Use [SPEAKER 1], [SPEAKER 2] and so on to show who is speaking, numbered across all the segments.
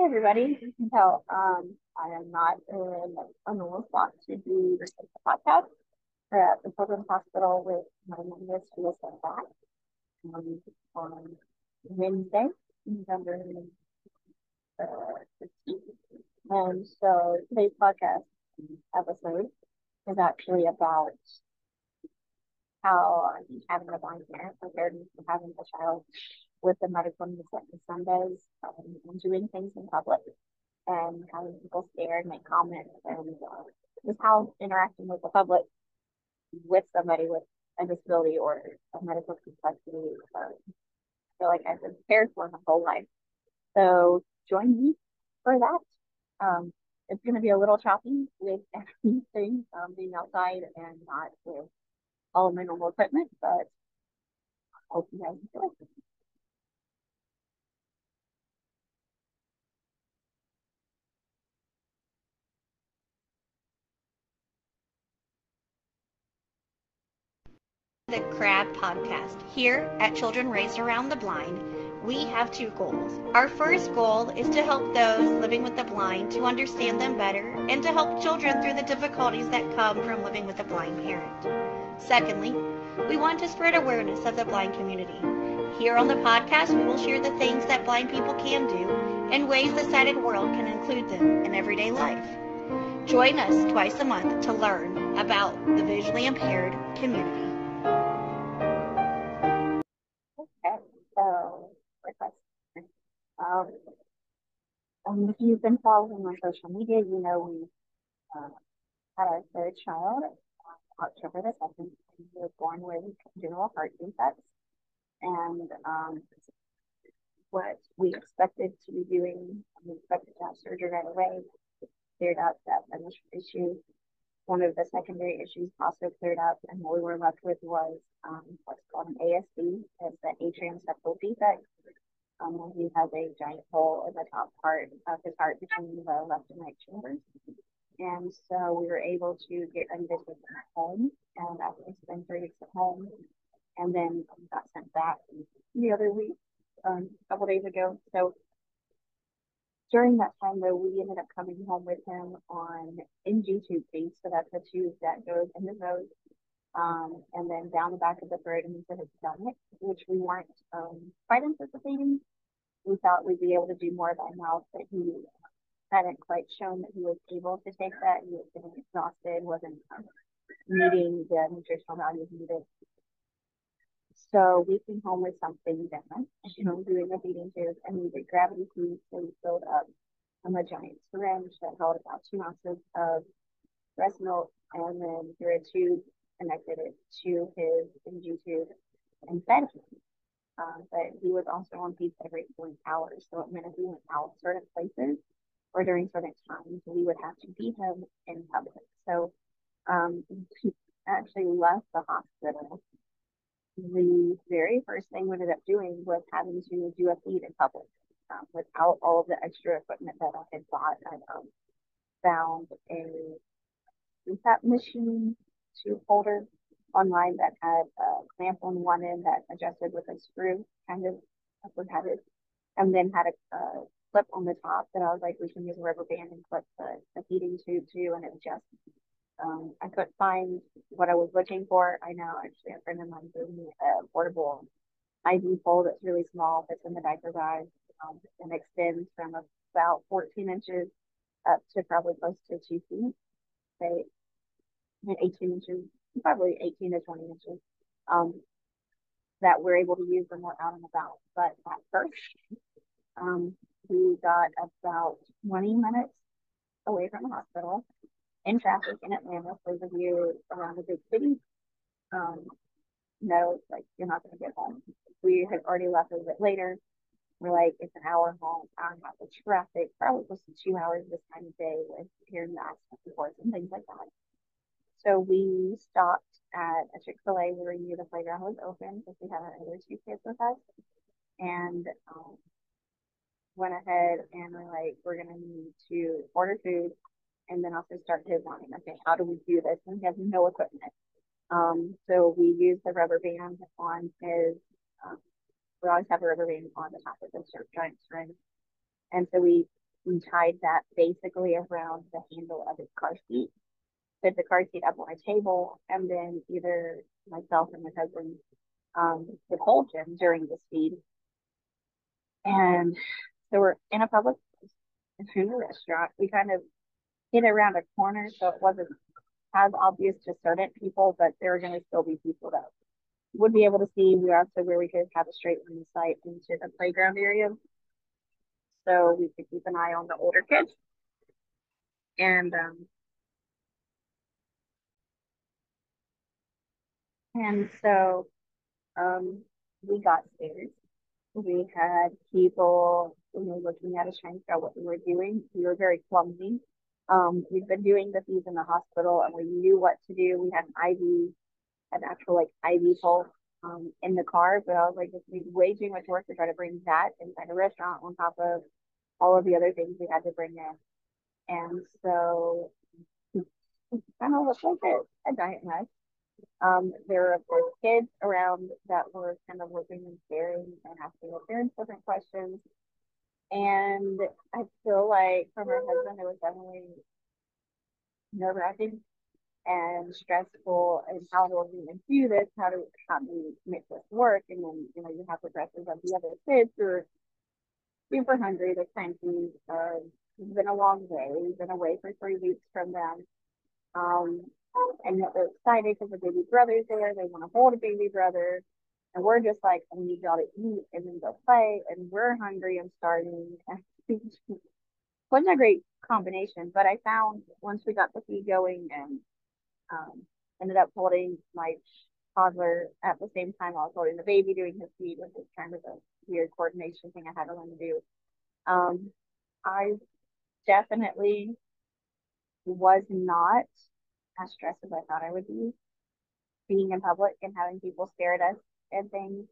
[SPEAKER 1] Hey everybody, you can tell um, I am not in a normal spot to do this podcast. We're at the Children's Hospital with my youngest who was sent back um, on Wednesday, November uh, 15th. And so today's podcast episode is actually about how having a blind parent me for having a child with the medical Sundays um, and doing things in public and having people stare and make comments and uh, just how interacting with the public with somebody with a disability or a medical complexity uh, I feel like I've been prepared for my whole life. So join me for that. Um, it's going to be a little choppy with everything um, being outside and not with all of my normal equipment, but I hope you guys enjoy.
[SPEAKER 2] The Crab Podcast. Here at Children Raised Around the Blind, we have two goals. Our first goal is to help those living with the blind to understand them better and to help children through the difficulties that come from living with a blind parent. Secondly, we want to spread awareness of the blind community. Here on the podcast, we will share the things that blind people can do and ways the sighted world can include them in everyday life. Join us twice a month to learn about the visually impaired community.
[SPEAKER 1] Um, um, if you've been following on social media, you know we uh, had our third child uh, October the 2nd. He was born with congenital heart defects. And um, what we expected to be doing, we expected to have surgery right away, cleared up that initial issue. One of the secondary issues also cleared up, and what we were left with was um, what's called an ASD, it's the atrial septal defect, um, he has a giant hole in the top part of his heart between the left and right chambers. And so we were able to get take him home. And he spent three weeks at home, and then got sent back the other week, um, a couple days ago. So during that time, though, we ended up coming home with him on NG tube feed. So that's the tube that goes in the nose um, and then down the back of the throat and into his stomach, which we weren't um, quite anticipating. We thought we'd be able to do more by mouth, but he hadn't quite shown that he was able to take that. He was getting exhausted, wasn't um, meeting the nutritional values needed. So we came home with something different, you know, doing a feeding tube, and we did gravity feed. So we filled up um, a giant syringe that held about two ounces of breast milk, and then through a tube connected it to his NG tube and fed him. Um, but he was also on feeds every 40 hours. So it meant if we went out certain places or during certain times, we would have to feed him in public. So um, he actually left the hospital. The very first thing we ended up doing was having to do a feed in public um, without all of the extra equipment that I had bought. I um, found a CPAP machine tube holder online that had a clamp on one end that adjusted with a screw, kind of that's had it, and then had a, a clip on the top that I was like, we can use a rubber band and clip the, the feeding tube to, and it just um, I couldn't find what I was looking for. I know actually a friend of mine gave me a portable IV pole that's really small, fits in the diaper bag, um, and extends from about 14 inches up to probably close to two feet. They 18 inches, probably 18 to 20 inches, um, that we're able to use when we're out and about. But at first, um, we got about 20 minutes away from the hospital in traffic in Atlanta. For the view around the big city, um, no, it's like you're not going to get home. We had already left a little bit later. We're like, it's an hour home, hour and a half of traffic, probably close to two hours this time of day with hearing the accident reports and things like that. So we stopped at a Chick fil A. We near the playground was open because we had our other two kids with us. And um, went ahead and we're like, we're going to need to order food and then also start designing. Okay, how do we do this? And we have no equipment. Um, so we use the rubber band on his, um, we always have a rubber band on the top of the giant string. And so we we tied that basically around the handle of his car seat, put the car seat up on a table, and then either myself or my husband um, would hold him during the speed. And so we're in a public in a restaurant. We kind of hid around a corner, so it wasn't as obvious to certain people, but there were going to still be people that would be able to see. We were also where we could have a straight line of sight into the playground area. So we could keep an eye on the older kids. And um, and so um, we got scared. We had people you know, looking at us trying to figure out what we were doing. We were very clumsy. Um, we've been doing the fees in the hospital and we knew what to do. We had an IV, an actual like IV pole um, in the car, but I was like, it's way too much work to try to bring that inside a restaurant on top of all of the other things we had to bring in. And so kind of looked like a, a giant mess. Um, there were of course kids around that were kind of looking and staring and asking their parents different questions. And I feel like for my husband, it was definitely nerve wracking and stressful and how do we even do this? How do how do we make this work? And then you know you have the of the other kids who are super hungry, they're cranky. Uh, it's been a long day. We've been away for three weeks from them. Um, and they're excited because the baby brother's there. They want to hold a baby brother. And we're just like, I need y'all to eat and then go play. And we're hungry and starving. wasn't a great combination, but I found once we got the feed going and um, ended up holding my toddler at the same time while I was holding the baby doing his feed, which is kind of a weird coordination thing I had to learn to do. Um, I definitely was not as stressed as I thought I would be being in public and having people stare at us and things.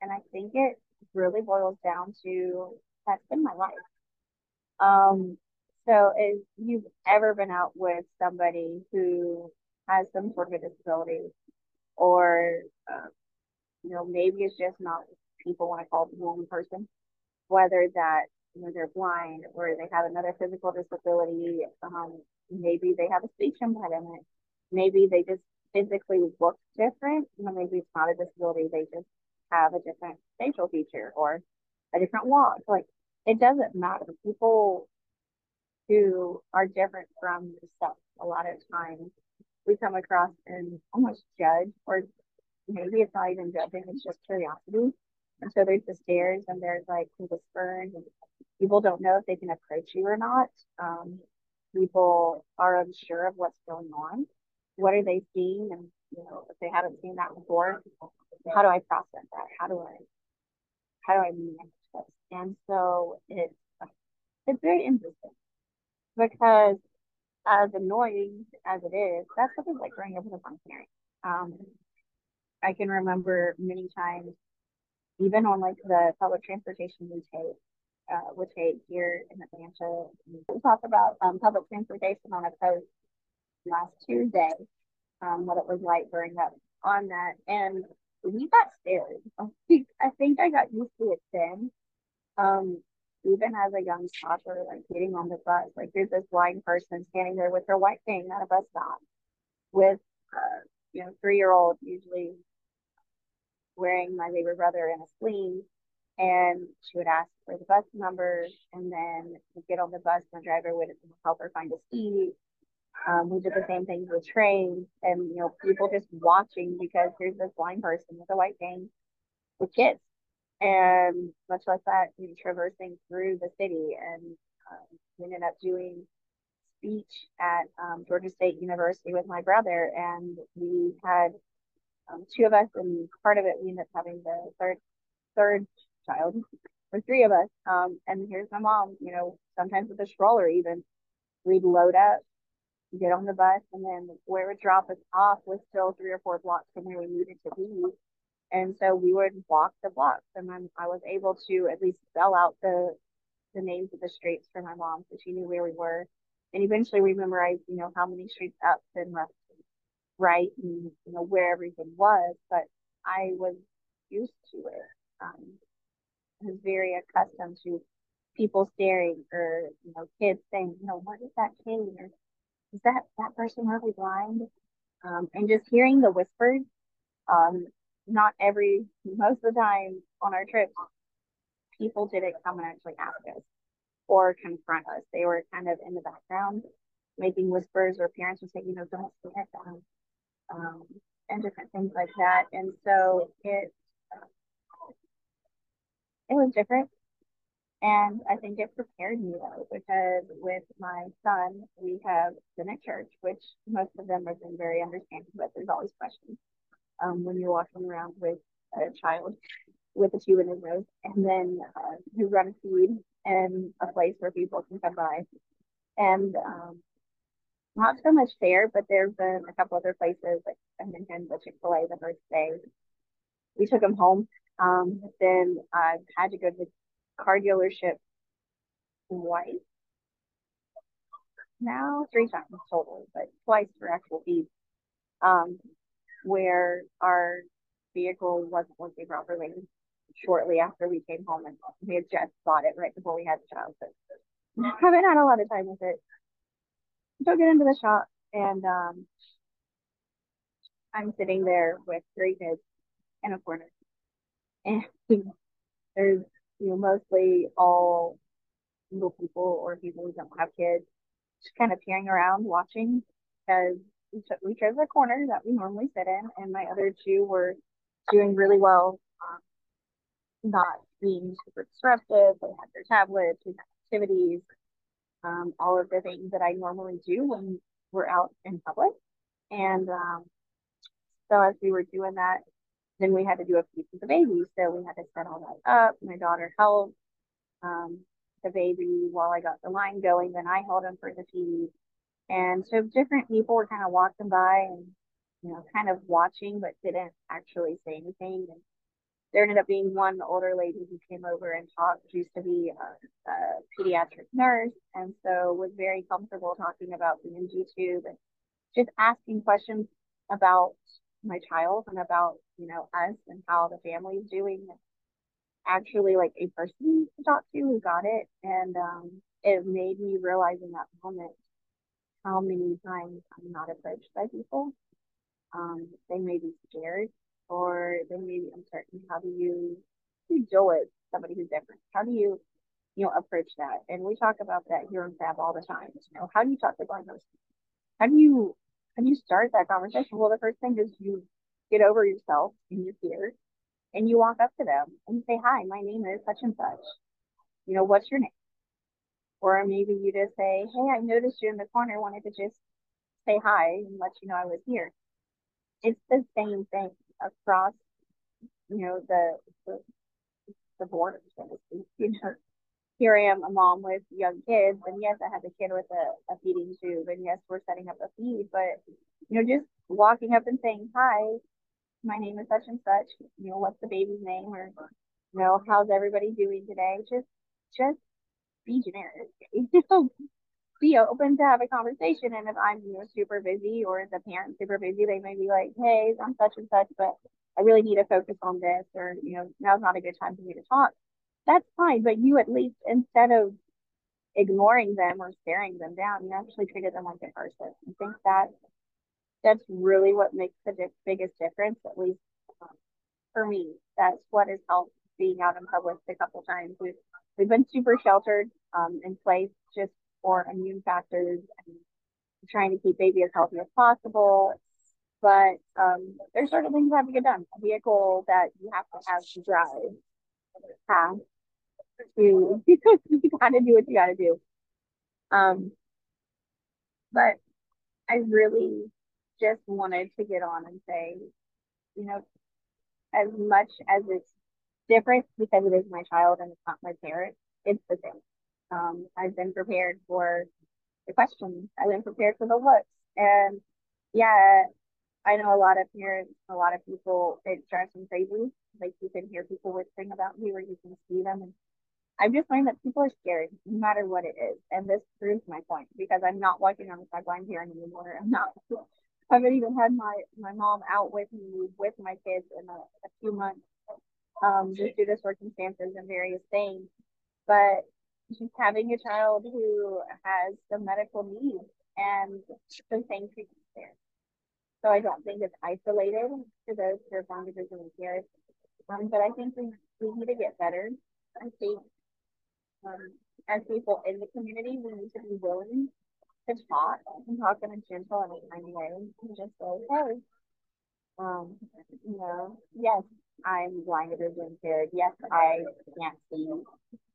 [SPEAKER 1] And I think it really boils down to that's been my life. Um, so if you've ever been out with somebody who has some sort of a disability or uh, you know maybe it's just not people want to call the wrong person whether that you know they're blind or they have another physical disability um, maybe they have a speech impediment. Maybe they just physically look different. You know maybe it's not a disability they just have a different facial feature or a different walk. Like it doesn't matter. People who are different from yourself a lot of times we come across and almost judge, or maybe it's not even judging, it's just curiosity. And so there's the stairs and there's like whispers, and people don't know if they can approach you or not. Um, people are unsure of what's going on. What are they seeing? And you know, if they haven't seen that before, how do I process that? How do I how do I manage this? And so it's it's very interesting because as annoying as it is, that's what it's like growing up with a blind parent. Um, I can remember many times, even on like the public transportation we take, uh, we take here in Atlanta. We talked about um, public transportation on a post last Tuesday, um, what it was like growing up on that, and we got scared. I think I got used to it then. Um, even as a young toddler, like getting on the bus, like there's this blind person standing there with her white cane at a bus stop with, uh, you know, three year old usually wearing my baby brother in a sleeve. And she would ask for the bus number and then we'd get on the bus and the driver would help her find a seat. Um, we did the same things with trains and, you know, people just watching because there's this blind person with a white cane with kids and much like that, we were traversing through the city and um, we ended up doing speech at um, Georgia State University with my brother. And we had um, two of us, and part of it, we ended up having the third third child, or three of us. Um, and here's my mom, you know, sometimes with a stroller, even we'd load up, get on the bus, and then where it would drop us off was still three or four blocks from where we needed to be. And so we would walk the blocks and then I was able to at least spell out the the names of the streets for my mom so she knew where we were. And eventually we memorized, you know, how many streets up and left right and you know where everything was. But I was used to it. Um, I was very accustomed to people staring or, you know, kids saying, you know, what is that kid? Or is that, that person really blind? Um, and just hearing the whispers, um, not every, most of the time on our trips, people didn't come and actually ask us or confront us. They were kind of in the background making whispers or parents would say, you know, don't at them. Um, and different things like that. And so it it was different. And I think it prepared me though, because with my son, we have been at church, which most of them have been very understanding, but there's always questions um, when you're walking around with a child with a tube in his nose, and then uh, who run a feed and a place where people can come by. And um, not so much there, but there's been a couple other places, like I mentioned the Chick fil A the first day. We took him home. Um, then I had to go to the car dealership twice now, three times total, but twice for actual fees. Um, where our vehicle wasn't working properly shortly after we came home and we had just bought it right before we had the child. So I haven't had a lot of time with it. Took it into the shop and um, I'm sitting there with three kids in a corner. And there's you know mostly all single people or people who don't have kids just kind of peering around watching because we, we chose a corner that we normally sit in and my other two were doing really well um, not being super disruptive they had their tablets we had activities um, all of the things that i normally do when we're out in public and um, so as we were doing that then we had to do a feed for the baby. So we had to set all that up. My daughter held um, the baby while I got the line going. Then I held him for the feed. And so different people were kind of walking by and, you know, kind of watching, but didn't actually say anything. And there ended up being one older lady who came over and talked, she used to be a, a pediatric nurse, and so was very comfortable talking about the tube and just asking questions about my child and about you know us and how the family is doing. Actually like a person to talk to who got it and um it made me realize in that moment how many times i'm not approached by people. Um they may be scared or they may be uncertain how do you with somebody who's different how do you you know approach that and we talk about that here in Crab all the time you know how do you talk to blind person how do you how do you start that conversation? Well, the first thing is you get over yourself and your fear and you walk up to them and say, Hi, my name is such and such. You know, what's your name? Or maybe you just say, Hey, I noticed you in the corner, wanted to just say hi and let you know I was here. It's the same thing across, you know, the the, the borders, so to speak. You know, here I am, a mom with young kids, and yes, I have a kid with a, a feeding tube, and yes, we're setting up a feed, but you know, just walking up and saying, Hi, my name is such and such, you know, what's the baby's name or you know, how's everybody doing today? Just just be generic. Be open to have a conversation. And if I'm, you know, super busy or the parent's super busy, they may be like, Hey, I'm such and such, but I really need to focus on this or, you know, now's not a good time for me to talk that's fine. But you at least, instead of ignoring them or staring them down, you actually treated them like a person. I think that that's really what makes the di- biggest difference, at least um, for me. That's what has helped being out in public a couple times. We've, we've been super sheltered um, in place just for immune factors and trying to keep baby as healthy as possible. But um, there's certain things that have to get done. A vehicle that you have to have to drive past to you gotta do what you gotta do. Um, but I really just wanted to get on and say, you know, as much as it's different because it is my child and it's not my parent, it's the same. Um, I've been prepared for the questions. I've been prepared for the looks. And yeah, I know a lot of parents, a lot of people, it drives them crazy. Like you can hear people whispering about me or you can see them and I've just learned that people are scared no matter what it is. And this proves my point because I'm not walking on the sideline here anymore. I'm not. I haven't even had my, my mom out with me with my kids in a, a few months, um, just due to circumstances and various things. But just having a child who has some medical needs and the same treatment there. So I don't think it's isolated to those who are to vision care. Um, but I think we, we need to get better. I think um, as people in the community, we need to be willing to talk and talk in a gentle and kind way and just say, hey, um, you know, yes, I'm blind or impaired. Yes, I can't see,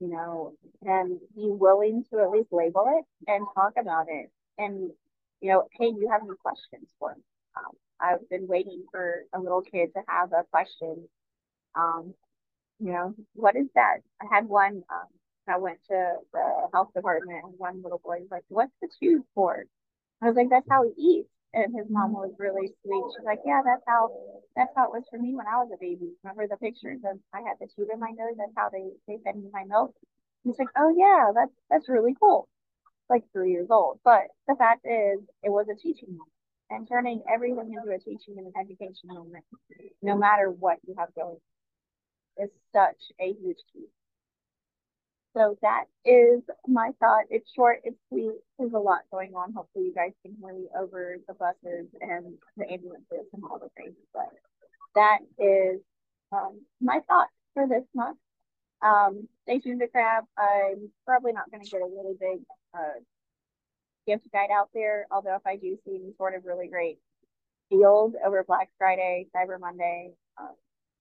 [SPEAKER 1] you know, and be willing to at least label it and talk about it. And, you know, hey, you have any questions for me? Um, I've been waiting for a little kid to have a question. Um, you know, what is that? I had one, um, I went to the health department and one little boy was like, what's the tube for? I was like, that's how he eats. And his mom was really sweet. She's like, yeah, that's how that's how it was for me when I was a baby. Remember the pictures of I had the tube in my nose. That's how they they fed me my milk. He's like, oh yeah, that's that's really cool. Like three years old. But the fact is, it was a teaching moment, and turning everything into a teaching and an education moment, no matter what you have going, is such a huge key. So that is my thought. It's short, it's sweet. There's a lot going on. Hopefully, you guys can hear me over the buses and the ambulances and all the things. But that is um, my thought for this month. Um, stay tuned to Crab. I'm probably not going to get a really big uh, gift guide out there, although if I do see any sort of really great deals over Black Friday, Cyber Monday, uh,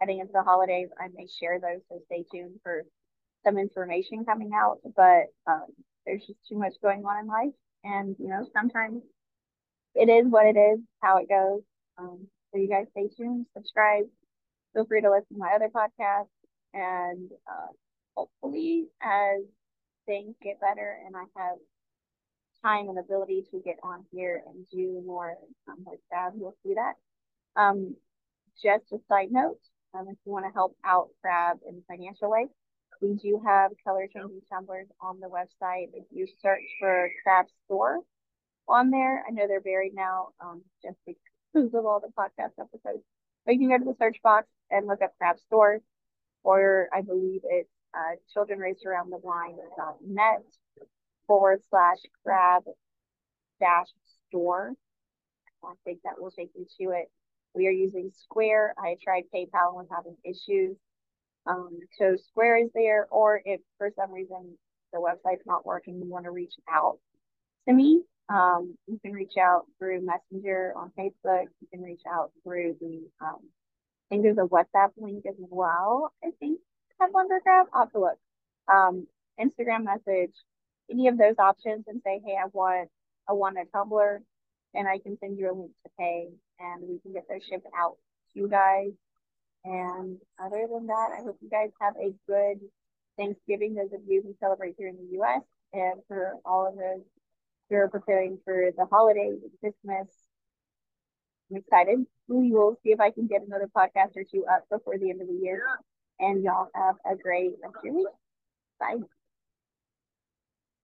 [SPEAKER 1] heading into the holidays, I may share those. So stay tuned for some information coming out, but um, there's just too much going on in life. And, you know, sometimes it is what it is, how it goes. Um, so you guys stay tuned, subscribe, feel free to listen to my other podcasts. And uh, hopefully, as things get better and I have time and ability to get on here and do more um, with Crab, you'll see that. Um, just a side note, um, if you want to help out Crab in financial way, we do have color changing tumblers on the website. If you search for Crab Store on there, I know they're buried now um, just because of all the podcast episodes. But you can go to the search box and look up Crab Store, or I believe it's uh, Children Raised Around the Blind.net forward slash crab dash store. I think that will take you to it. We are using Square. I tried PayPal and was having issues. Um, so Square is there, or if for some reason the website's not working, you want to reach out to me, um, you can reach out through Messenger on Facebook. You can reach out through the, um, I think there's a WhatsApp link as well. I think Wonder I'll have to look. Um, Instagram message, any of those options, and say, hey, I want, I want a tumbler, and I can send you a link to pay, and we can get those shipped out to you guys. And other than that, I hope you guys have a good Thanksgiving, those of you who celebrate here in the US, and for all of those who are preparing for the holidays and Christmas. I'm excited. We will see if I can get another podcast or two up before the end of the year. And y'all have a great rest of your week. Bye.